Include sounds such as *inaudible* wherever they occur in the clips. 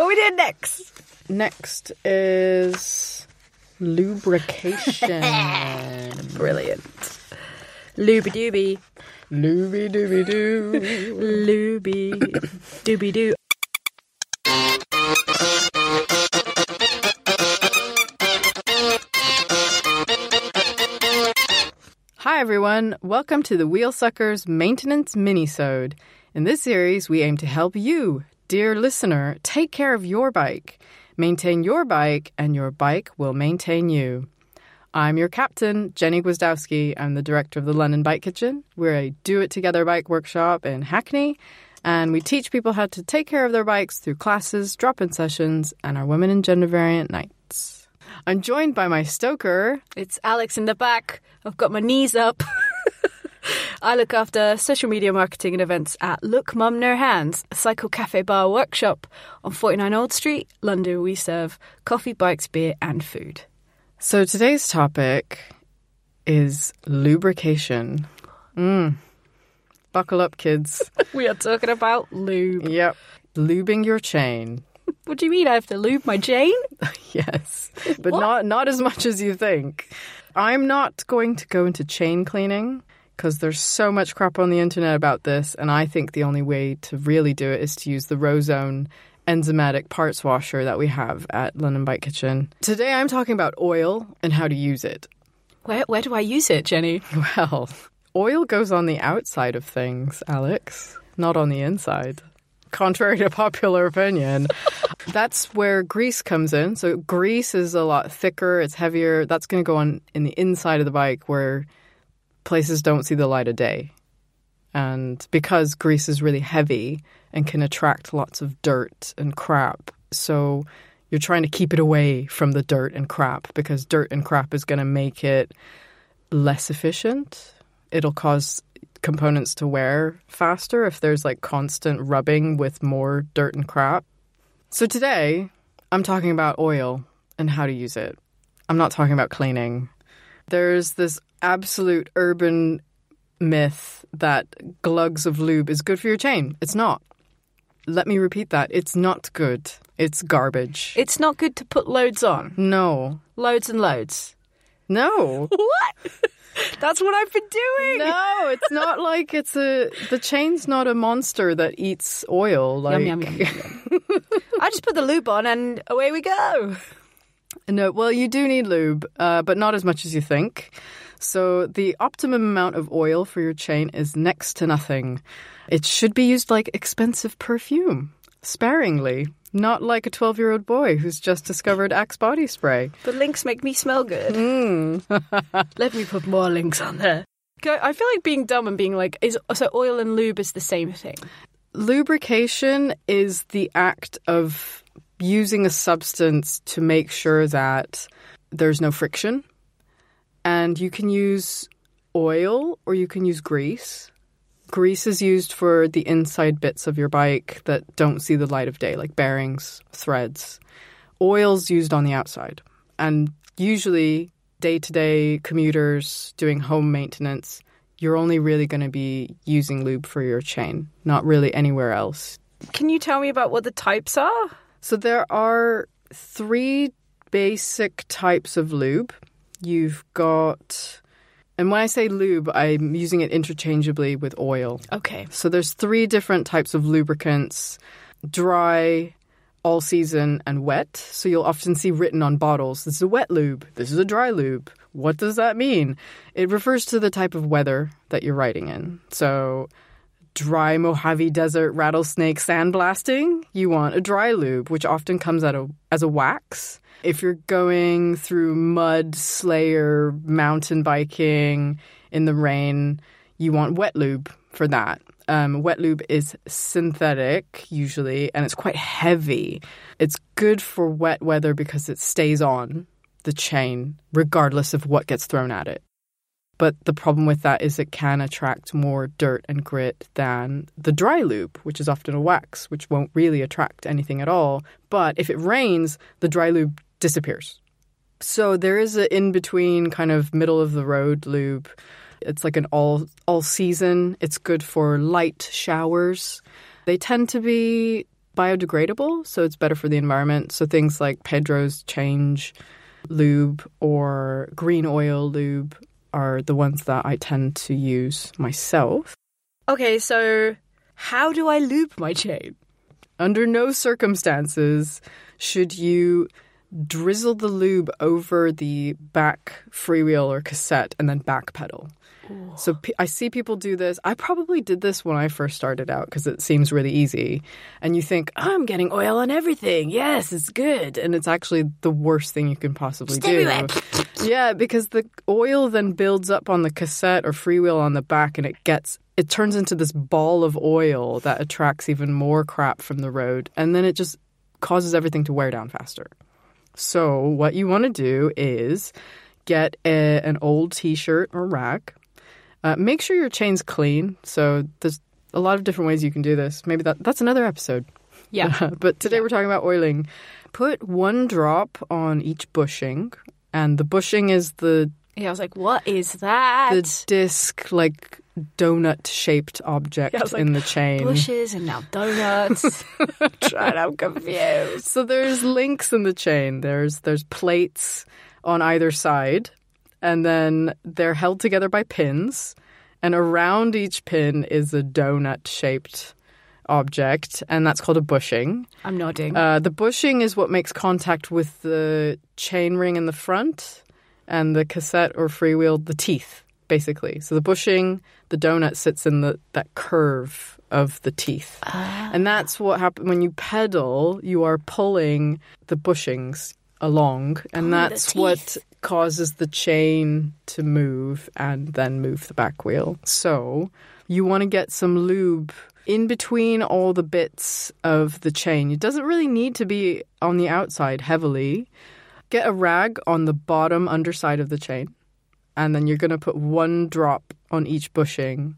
What we did next? Next is lubrication. *laughs* Brilliant. Looby dooby. Looby dooby doo. Looby dooby doo. Hi everyone, welcome to the Wheelsuckers Maintenance Minisode. In this series, we aim to help you, dear listener, take care of your bike. Maintain your bike, and your bike will maintain you. I'm your captain, Jenny Gwiazdowski. I'm the director of the London Bike Kitchen. We're a do it together bike workshop in Hackney, and we teach people how to take care of their bikes through classes, drop in sessions, and our women and gender variant nights. I'm joined by my stoker. It's Alex in the back. I've got my knees up. *laughs* I look after social media marketing and events at Look Mum No Hands, a cycle cafe bar workshop on 49 Old Street, London. We serve coffee, bikes, beer, and food. So today's topic is lubrication. Mm. Buckle up, kids. *laughs* we are talking about lube. Yep. Lubing your chain. *laughs* What do you mean I have to lube my chain? *laughs* yes. But What? not not as much as you think. I'm not going to go into chain cleaning because there's so much crap on the internet about this and I think the only way to really do it is to use the Rozone enzymatic parts washer that we have at London Bike Kitchen. Today I'm talking about oil and how to use it. Where, where do I use it, Jenny? *laughs* Well, oil goes on the outside of things, Alex, not on the inside. Contrary to popular opinion, *laughs* that's where grease comes in. So, grease is a lot thicker, it's heavier. That's going to go on in the inside of the bike where places don't see the light of day. And because grease is really heavy and can attract lots of dirt and crap, so you're trying to keep it away from the dirt and crap because dirt and crap is going to make it less efficient. It'll cause components to wear faster if there's like constant rubbing with more dirt and crap. So today, I'm talking about oil and how to use it. I'm not talking about cleaning. There's this absolute urban myth that glugs of lube is good for your chain. It's not. Let me repeat that. It's not good. It's garbage. It's not good to put loads on. no. Loads and loads. No. *laughs* What? That's what I've been doing. No, it's not like it's a the chain's not a monster that eats oil. Like Yum, yum, yum. I just put the lube on and away we go. No, well, you do need lube, uh, but not as much as you think. So the optimum amount of oil for your chain is next to nothing. It should be used like expensive perfume, sparingly, not like a 12 year old boy who's just discovered Axe body spray. The links make me smell good. Mm. *laughs* Let me put more links on there. I feel like being dumb and being like, is so oil and lube is the same thing. Lubrication is the act of using a substance to make sure that there's no friction. And you can use oil or you can use grease. Grease is used for the inside bits of your bike that don't see the light of day, like bearings, threads. Oil's used on the outside. And usually, day to day commuters doing home maintenance, you're only really going to be using lube for your chain, not really anywhere else. Can you tell me about what the types are? So there are three basic types of lube. You've got And when I say lube, I'm using it interchangeably with oil. Okay. So there's three different types of lubricants dry, all season, and wet. So you'll often see written on bottles this is a wet lube, this is a dry lube. What does that mean? It refers to the type of weather that you're riding in. So dry Mojave Desert rattlesnake sandblasting, you want a dry lube, which often comes out as a wax. If you're going through mud, slayer, mountain biking in the rain, you want wet lube for that. Um, wet lube is synthetic usually, and it's quite heavy. It's good for wet weather because it stays on the chain regardless of what gets thrown at it. But the problem with that is it can attract more dirt and grit than the dry lube, which is often a wax, which won't really attract anything at all. But if it rains, the dry lube disappears. So there is an in between kind of middle of the road lube. It's like an all all season. It's good for light showers. They tend to be biodegradable, so it's better for the environment. So things like Pedro's ChainJ lube or green oil lube are the ones that I tend to use myself. Okay, so how do I lube my chain? Under no circumstances should you drizzle the lube over the back freewheel or cassette and then back pedal. So pe- I see people do this. I probably did this when I first started out because it seems really easy. And you think, I'm getting oil on everything. Yes, it's good. And it's actually the worst thing you can possibly do. Yeah, because the oil then builds up on the cassette or freewheel on the back and it gets it turns into this ball of oil that attracts even more crap from the road and then it just causes everything to wear down faster. So what you want to do is get a, an old t-shirt or rag. Uh, make sure your chain's clean. So there's a lot of different ways you can do this. Maybe that that's another episode. Yeah. *laughs* but today we're talking about oiling. Put one drop on each bushing, and the bushing is the Yeah, I was like, what is that? the disc like donut shaped object Yeah, like, in the chain. Bushes and now donuts. *laughs* Trying, I'm confused. So there's links in the chain. There's there's plates on either side, and then they're held together by pins. And around each pin is a donut shaped object, and that's called a bushing. I'm nodding. Uh, the bushing is what makes contact with the chain ring in the front, and the cassette or freewheel, the teeth, basically. So the bushing, the donut sits in the that curve of the teeth, and that's what happens when you pedal. You are pulling the bushings along, and the that's what causes the chain to move and then move the back wheel. So you want to get some lube in between all the bits of the chain. It doesn't really need to be on the outside heavily. Get a rag on the bottom underside of the chain, and then you're going to put one drop on each bushing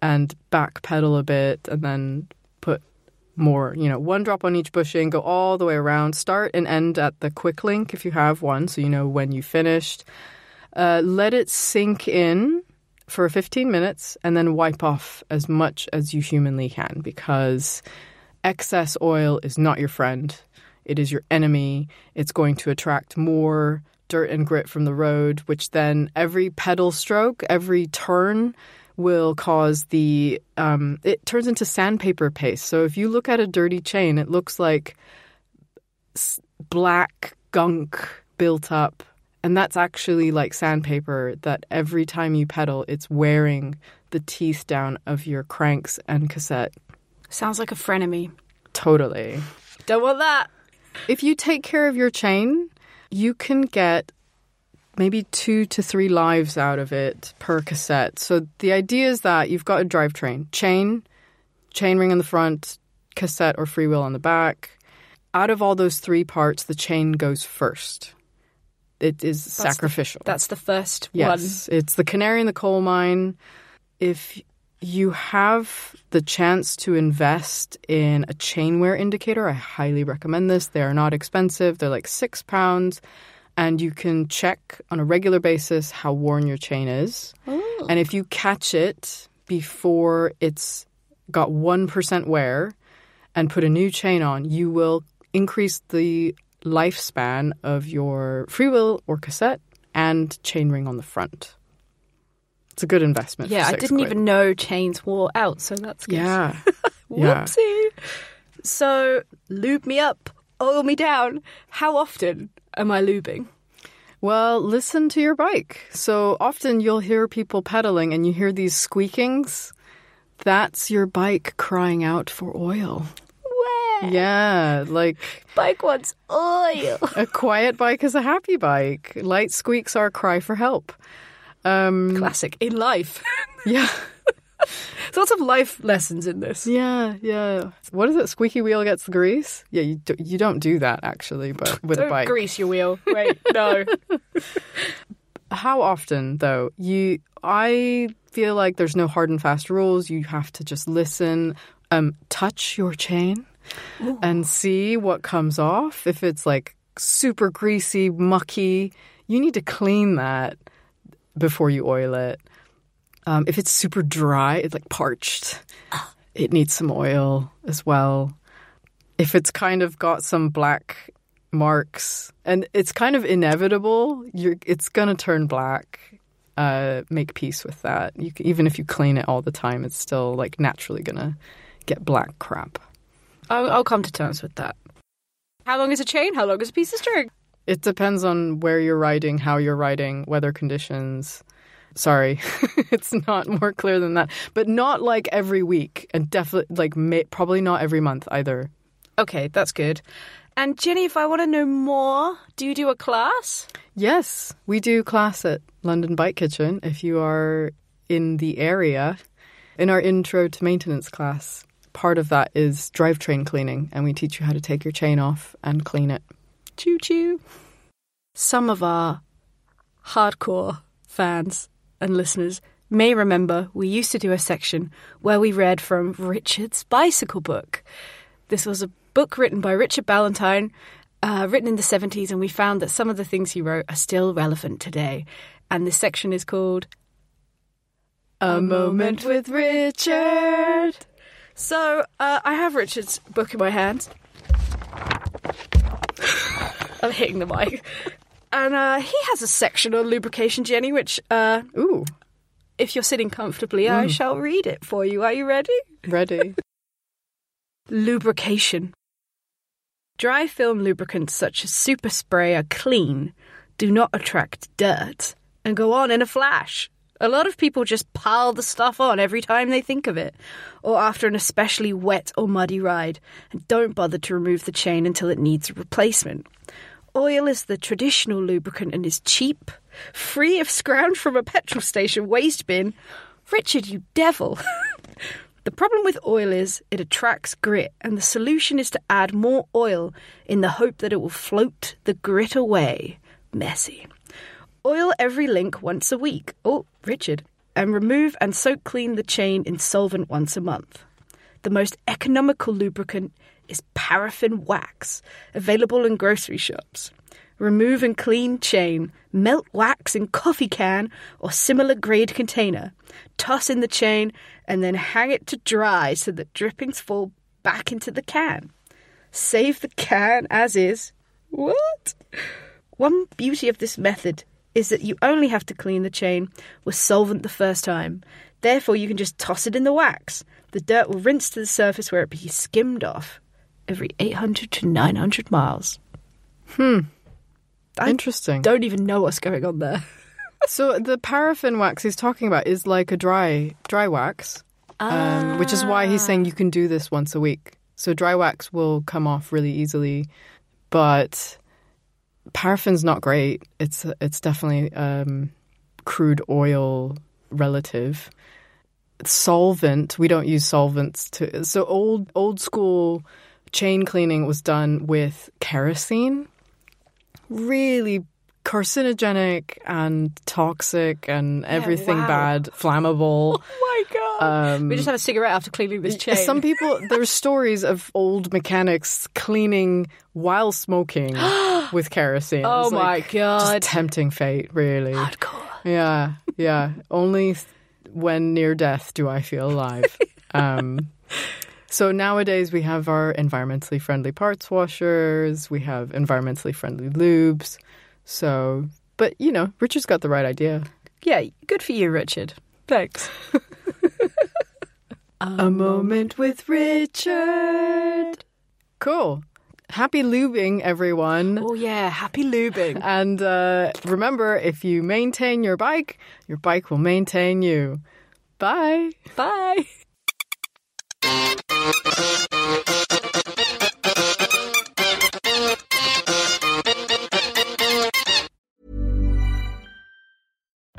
and back pedal a bit, and then put more, you know, one drop on each bushing, go all the way around, start and end at the quick link if you have one, so you know when you finished. Uh, let it sink in for 15 minutes and then wipe off as much as you humanly can because excess oil is not your friend. It is your enemy. It's going to attract more dirt and grit from the road, which then every pedal stroke, every turn will cause the um, it turns into sandpaper paste. So if you look at a dirty chain, it looks like black gunk built up and that's actually like sandpaper that every time you pedal, it's wearing the teeth down of your cranks and cassette. Sounds like a frenemy. Totally. Don't want that. If you take care of your chain, you can get maybe two to three lives out of it per cassette. So the idea is that you've got a drivetrain, chain, chain ring in the front, cassette or freewheel on the back. Out of all those three parts, the chain goes first. It is the- sacrificial. That's the first Yes, it's the canary in the coal mine. If you have the chance to invest in a chain wear indicator, I highly recommend this. They are not expensive. They're like six pounds, and you can check on a regular basis how worn your chain is. Oh. And if you catch it before it's got one percent wear and put a new chain on, you will increase the lifespan of your freewheel or cassette and chainring on the front. It's a good investment. Yeah, I didn't quid. even know chains wore out, so that's good. Yeah. *laughs* yeah. Whoopsie. So, lube me up, oil me down. How often am I lubing? Well, listen to your bike. So often you'll hear people pedaling and you hear these squeakings. That's your bike crying out for oil. Where? Yeah, like Bike wants oil. a quiet bike is a happy bike. Light squeaks are a cry for help. Um, Classic in life. yeah, *laughs* Lots of life lessons in this. yeah, yeah. What is it? Squeaky wheel gets the grease. Yeah, you do, you don't do that actually, but *laughs* with a Don't bike. grease your wheel. Wait, no. *laughs* *laughs* How often though? You I feel like there's no hard and fast rules. You have to just listen, um touch your chain and see what comes off. If it's like super greasy, mucky, you need to clean that before you oil it. Um, if it's super dry, it's like parched, it needs some oil as well. If it's kind of got some black marks, and it's kind of inevitable, you're it's gonna turn black. Uh, make peace with that. You even if you clean it all the time, it's still like naturally gonna get black crap. I'll, I'll come to terms with that. How long is a chain? How long is a piece of string? It depends on where you're riding, how you're riding, weather conditions. Sorry, *laughs* it's not more clear than that. But not like every week, and definitely like may, probably not every month either. Okay, that's good. And Jenny, if I want to know more, do you do a class? Yes, we do class at London Bike Kitchen if you are in the area. In our intro to maintenance class, part of that is drivetrain cleaning, and we teach you how to take your chain off and clean it. Choo choo. Some of our hardcore fans and listeners may remember we used to do a section where we read from Richard's bicycle book. This was a book written by Richard Ballantine, uh, written in the 70s, and we found that some of the things he wrote are still relevant today. And this section is called A moment with Richard. So uh, I have Richard's book in my hand. I'm hitting the mic. And uh, he has a section on lubrication, Jenny, which, uh, Ooh, if you're sitting comfortably, I shall read it for you. Are you ready? ready. Lubrication. Dry film lubricants such as super spray are clean, do not attract dirt, and go on in a flash. A lot of people just pile the stuff on every time they think of it, or after an especially wet or muddy ride, and don't bother to remove the chain until it needs a replacement. Oil is the traditional lubricant and is cheap, free if scrounged from a petrol station waste bin. Richard, you devil! *laughs* The problem with oil is it attracts grit, and the solution is to add more oil in the hope that it will float the grit away. Messy. Oil every link once a week. Oh, Richard. And remove and soak clean the chain in solvent once a month. The most economical lubricant is paraffin wax, available in grocery shops. Remove and clean chain, melt wax in coffee can or similar grade container, toss in the chain, and then hang it to dry so that drippings fall back into the can. Save the can as is. What? One beauty of this method is that you only have to clean the chain with solvent the first time. Therefore, you can just toss it in the wax. The dirt will rinse to the surface where it be skimmed off every 800 to 900 miles. I Interesting. Don't even know what's going on there. *laughs* So the paraffin wax he's talking about is like a dry dry wax, um, which is why he's saying you can do this once a week. So dry wax will come off really easily, but paraffin's not great. It's it's definitely um, crude oil relative. Solvent we don't use solvents to. So old old school chain cleaning was done with kerosene really carcinogenic and toxic and everything wow. bad, flammable. *laughs* Oh my god! Um, we just have a cigarette after cleaning this chain. Some *laughs* people, there's stories of old mechanics cleaning while smoking *gasps* with kerosene. Oh my like God. Just tempting fate, really. Hardcore. Yeah, yeah. Only when near death do I feel alive. *laughs* um, so nowadays we have our environmentally friendly parts washers, we have environmentally friendly lubes. So, but you know, Richard's got the right idea. Yeah, good for you, Richard. Thanks. *laughs* A moment with Richard. Cool. Happy lubing, everyone. Oh, yeah. Happy lubing. *laughs* And uh, remember, if you maintain your bike, your bike will maintain you. Bye. Bye.